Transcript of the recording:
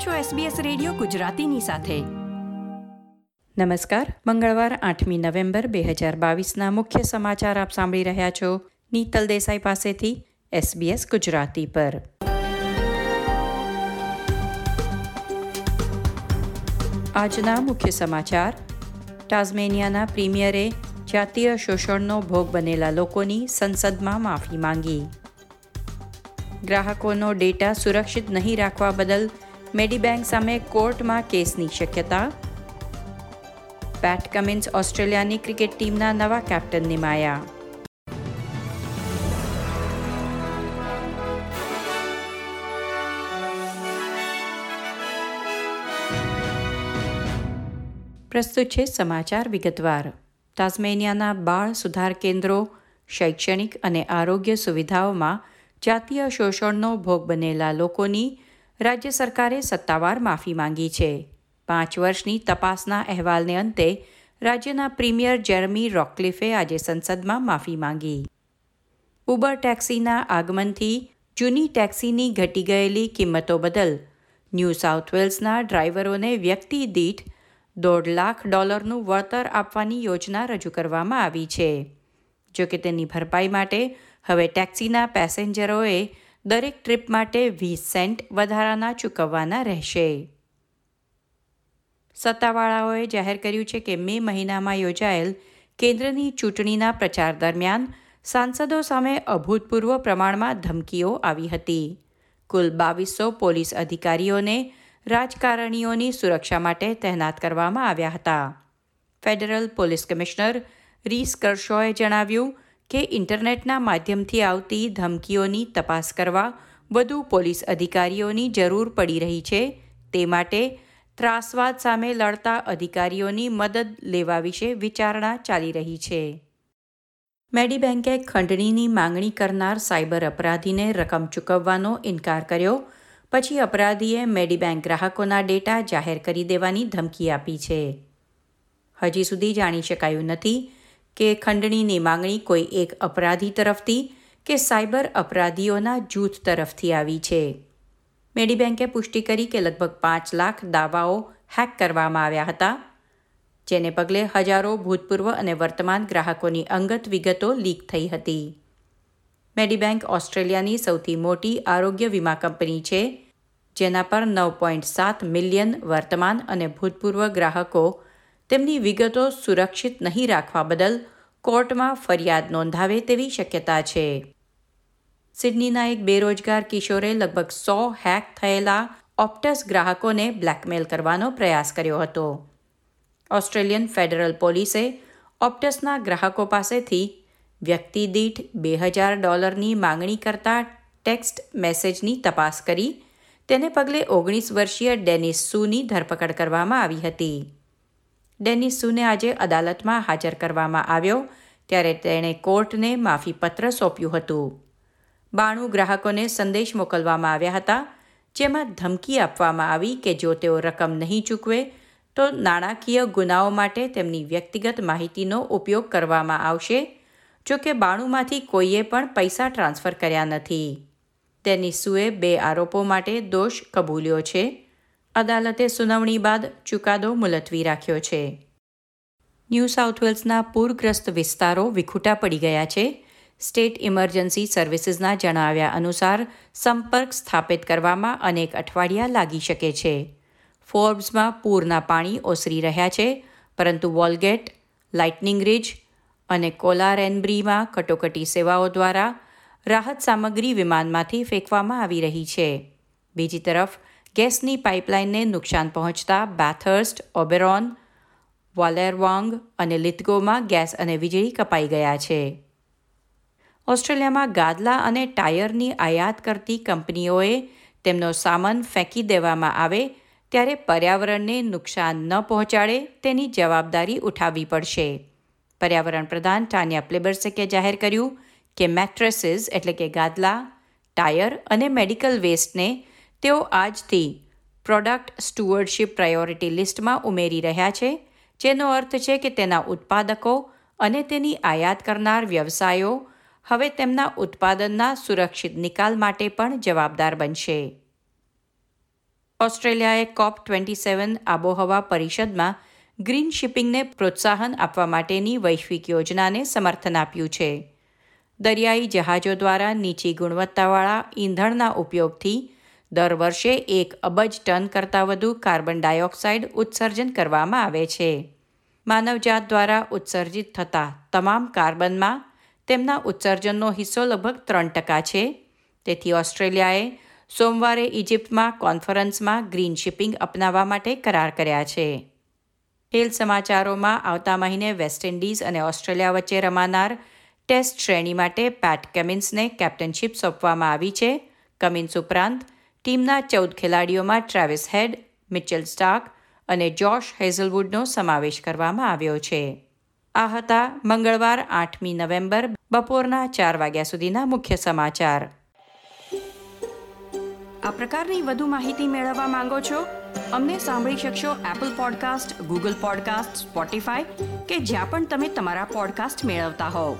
આપ છો SBS radio ગુજરાતીની સાથે. નમસ્કાર. મંગળવાર, આઠમી નવેમ્બર, બે હજાર બાવીસના મુખ્ય સમાચાર આપ સાંભળી રહ્યા છો નીતલ દેસાઈ પાસેથી SBS ગુજરાતી પર. આજના મુખ્ય સમાચાર. ટાઝમેનિયાના પ્રીમિયરે જાતીય શોષણનો ભોગ બનેલા લોકોની સંસદમાં માફી માંગી. ગ્રાહકોનો ડેટા સુરક્ષિત નહીં રાખવા બદલ મેડીબેંક સામે કોર્ટમાં કેસની શક્યતા? પેટ કમિન્સ ઓસ્ટ્રેલિયાની ક્રિકેટ ટીમના નવા કેપ્ટન નિમાયા. પ્રસ્તુત છે સમાચાર વિગતવાર. તાઝમેનિયાના બાળ સુધાર કેન્દ્રો, શૈક્ષણિક અને આરોગ્ય સુવિધાઓમાં જાતીય શોષણનો ભોગ બનેલા લોકોની રાજ્ય સરકારે સત્તાવાર માફી માંગી છે. પાંચ વર્ષની તપાસના અહેવાલને અંતે રાજ્યના પ્રીમિયર જેરમી રોકલિફે આજે સંસદમાં માફી માંગી. ઉબર ટેક્સીના આગમનથી જૂની ટેક્સીની ઘટી ગયેલી કિંમતો બદલ ન્યૂ સાઉથ વેલ્સના ડ્રાઈવરોને વ્યક્તિ દીઠ દોઢ લાખ ડોલરનું વળતર આપવાની યોજના રજૂ કરવામાં આવી છે. જોકે તેની ભરપાઈ માટે હવે ટેક્સીના પેસેન્જરોએ દરેક ટ્રીપ માટે વીસ સેન્ટ વધારાના ચૂકવવાના રહેશે. સત્તાવાળાઓએ જાહેર કર્યું છે કે મે મહિનામાં યોજાયેલ કેન્દ્રની ચૂંટણીના પ્રચાર દરમિયાન સાંસદો સામે અભૂતપૂર્વ પ્રમાણમાં ધમકીઓ આવી હતી. કુલ બાવીસો પોલીસ અધિકારીઓને રાજકારણીઓની સુરક્ષા માટે તહેનાત કરવામાં આવ્યા હતા. ફેડરલ પોલીસ કમિશનર રીસ કરશોએ જણાવ્યું કે ઇન્ટરનેટના માધ્યમથી આવતી ધમકીઓની તપાસ કરવા વધુ પોલીસ અધિકારીઓની જરૂર પડી રહી છે. તે માટે ત્રાસવાદ સામે લડતા અધિકારીઓની મદદ લેવા વિશે વિચારણા ચાલી રહી છે. મેડીબેન્કે ખંડણીની માંગણી કરનાર સાયબર અપરાધીને રકમ ચૂકવવાનો ઇનકાર કર્યો. પછી અપરાધીએ મેડીબેન્ક ગ્રાહકોના ડેટા જાહેર કરી દેવાની ધમકી આપી છે. હજી સુધી જાણી શકાયું નથી કે ખંડણીની માંગણી કોઈ એક અપરાધી તરફથી કે સાયબર અપરાધીઓના જૂથ તરફથી આવી છે. મેડીબેન્કે પુષ્ટિ કરી કે લગભગ પાંચ લાખ દાવાઓ હેક કરવામાં આવ્યા હતા, જેને પગલે હજારો ભૂતપૂર્વ અને વર્તમાન ગ્રાહકોની અંગત વિગતો લીક થઈ હતી. મેડીબેન્ક ઓસ્ટ્રેલિયાની સૌથી મોટી આરોગ્ય વીમા કંપની છે, જેના પર નવ પોઈન્ટ સાત મિલિયન વર્તમાન અને ભૂતપૂર્વ ગ્રાહકો તેમની વિગતો સુરક્ષિત નહીં રાખવા બદલ કોર્ટમાં ફરિયાદ નોંધાવે તેવી શક્યતા છે. સિડનીના એક બેરોજગાર કિશોરે લગભગ સો હેક થયેલા ઓપ્ટસ ગ્રાહકોને બ્લેકમેલ કરવાનો પ્રયાસ કર્યો હતો. ઓસ્ટ્રેલિયન ફેડરલ પોલીસે ઓપ્ટસના ગ્રાહકો પાસેથી વ્યક્તિ દીઠ બે હજાર ડોલરની માંગણી કરતા ટેક્સ્ટ મેસેજની તપાસ કરી, તેને પગલે ઓગણીસ વર્ષીય ડેનિસ સુની ધરપકડ કરવામાં આવી હતી. ડેનિસ સુને આજે અદાલતમાં હાજર કરવામાં આવ્યો, ત્યારે તેણે કોર્ટને માફીપત્ર સોંપ્યું હતું. બાણું ગ્રાહકોને સંદેશ મોકલવામાં આવ્યા હતા, જેમાં ધમકી આપવામાં આવી કે જો તેઓ રકમ નહીં ચૂકવે, તો નાણાકીય ગુનાઓ માટે તેમની વ્યક્તિગત માહિતીનો ઉપયોગ કરવામાં આવશે, જો કે બાણુંમાંથી કોઈએ પણ પૈસા ટ્રાન્સફર કર્યા નથી. તેની બે આરોપો માટે દોષ કબૂલ્યો છે. અદાલતે સુનાવણી બાદ ચુકાદો મુલતવી રાખ્યો છે. ન્યૂ સાઉથ વેલ્સના પૂરગ્રસ્ત વિસ્તારો વિખૂટા પડી ગયા છે. સ્ટેટ ઇમરજન્સી સર્વિસીસના જણાવ્યા અનુસાર સંપર્ક સ્થાપિત કરવામાં અનેક અઠવાડિયા લાગી શકે છે. ફોર્બ્સમાં પૂરના પાણી ઓસરી રહ્યા છે, પરંતુ વોલગેટ, લાઇટનિંગ રિજ અને કોલારેનબ્રીમાં કટોકટી સેવાઓ દ્વારા રાહત સામગ્રી વિમાનમાંથી ફેંકવામાં આવી રહી છે. બીજી તરફ ગેસની પાઇપલાઇનને નુકસાન પહોંચતા બેથર્સ્ટ ઓબેરોન વોલેરવોંગ અને લિથગોમાં ગેસ અને વીજળી કપાઈ ગયા છે. ઓસ્ટ્રેલિયામાં ગાદલા અને ટાયરની આયાત કરતી કંપનીઓએ તેમનો સામાન ફેંકી દેવામાં આવે ત્યારે પર્યાવરણને નુકસાન ન પહોંચાડે તેની જવાબદારી ઉઠાવવી પડશે. પર્યાવરણ પ્રધાન ટાનિયા પ્લેબર્સેકે જાહેર કર્યું કે મેટ્રેસીસ એટલે કે ગાદલા, ટાયર અને મેડિકલ વેસ્ટને તેઓ આજથી પ્રોડક્ટ સ્ટુઅર્ડશીપ પ્રાયોરિટી લિસ્ટમાં ઉમેરી રહ્યા છે, જેનો અર્થ છે કે તેના ઉત્પાદકો અને તેની આયાત કરનાર વ્યવસાયો હવે તેમના ઉત્પાદનના સુરક્ષિત નિકાલ માટે પણ જવાબદાર બનશે. ઓસ્ટ્રેલિયાએ કોપ ટ્વેન્ટી સેવન આબોહવા પરિષદમાં ગ્રીન શિપિંગને પ્રોત્સાહન આપવા માટેની વૈશ્વિક યોજનાને સમર્થન આપ્યું છે. દરિયાઈ જહાજો દ્વારા નીચી ગુણવત્તાવાળા ઈંધણના ઉપયોગથી દર વર્ષે એક અબજ ટન કરતાં વધુ કાર્બન ડાયોક્સાઇડ ઉત્સર્જન કરવામાં આવે છે. માનવજાત દ્વારા ઉત્સર્જિત થતા તમામ કાર્બનમાં તેમના ઉત્સર્જનનો હિસ્સો લગભગ ત્રણ ટકા છે. તેથી ઓસ્ટ્રેલિયાએ સોમવારે ઇજિપ્તમાં કોન્ફરન્સમાં ગ્રીન શિપિંગ અપનાવવા માટે કરાર કર્યા છે. ખેલ સમાચારોમાં આવતા મહિને વેસ્ટ ઇન્ડિઝ અને ઓસ્ટ્રેલિયા વચ્ચે રમાનાર ટેસ્ટ શ્રેણી માટે પેટ કમિન્સને કેપ્ટનશીપ સોંપવામાં આવી છે. કમિન્સ ઉપરાંત ટીમના ચૌદ ખેલાડીઓમાં ટ્રાવિસ હેડ, મિચેલ સ્ટાર્ક અને જોશ હેઝલવુડનો સમાવેશ કરવામાં આવ્યો છે. આ હતા મંગળવાર આઠમી નવેમ્બર બપોરના ચાર વાગ્યા સુધીના મુખ્ય સમાચાર. આ પ્રકારની વધુ માહિતી મેળવવા માંગો છો? અમને સાંભળી શકશો Apple podcast Google podcast Spotify કે જ્યાં પણ તમે તમારા પોડકાસ્ટ મેળવતા હોવ.